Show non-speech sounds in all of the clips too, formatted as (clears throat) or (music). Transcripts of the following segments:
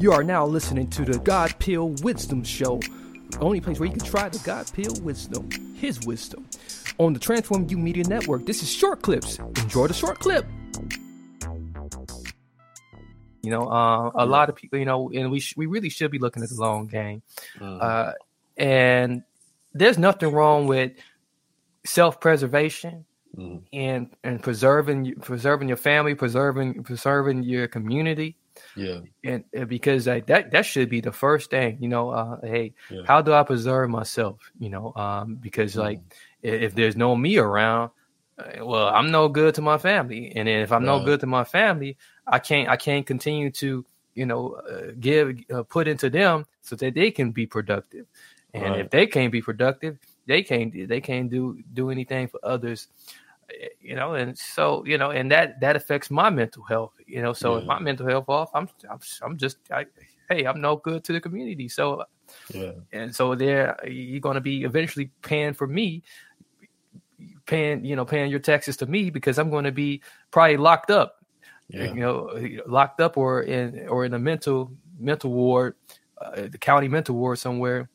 You are now listening to the God Pill Wisdom Show, the only place where you can try the God Pill wisdom, His wisdom, on the Transform You Media Network. This is short clips. Enjoy the short clip. You know, uh, a lot of people, you know, and we sh- we really should be looking at the long game. Uh, and there's nothing wrong with self preservation and and preserving preserving your family, preserving preserving your community Yeah. and, because like that that should be the first thing you know uh hey Yeah. how do i preserve myself you know um because like i- if there's no me around uh, well i'm no good to my family and then if i'm no good to my family i can't i can't continue to you know uh, give uh, put into them so that they can be productive and Right. if they can't be productive they can't they can't do do anything for others you know and so you know and that that affects my mental health you know so if my mental health off i'm i'm, I'm just I, hey i'm no good to the community so Yeah. and so there you're going to be eventually paying for me paying you know paying your taxes to me because i'm going to be probably locked up Yeah. you know locked up or in or in a mental mental ward uh, the county mental ward somewhere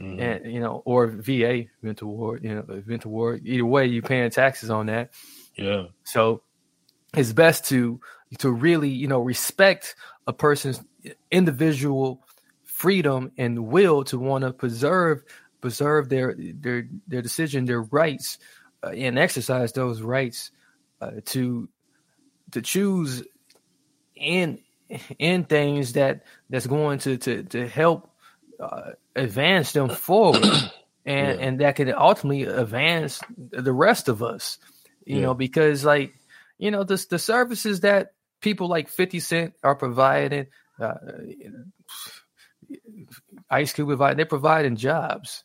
Mhm. and you know or va mental ward you know mental ward either way you're paying taxes on that Yeah. so it's best to to really you know respect a person's individual freedom and will to want to preserve preserve their their their decision, their rights, uh, and exercise those rights uh, to to choose in in things that that's going to to to help uh, advance them forward, (clears throat) and Yeah. and that can ultimately advance the rest of us. You Yeah. know, because like you know the the services that people like Fifty Cent are providing, uh, Ice Cube provide, they're providing jobs.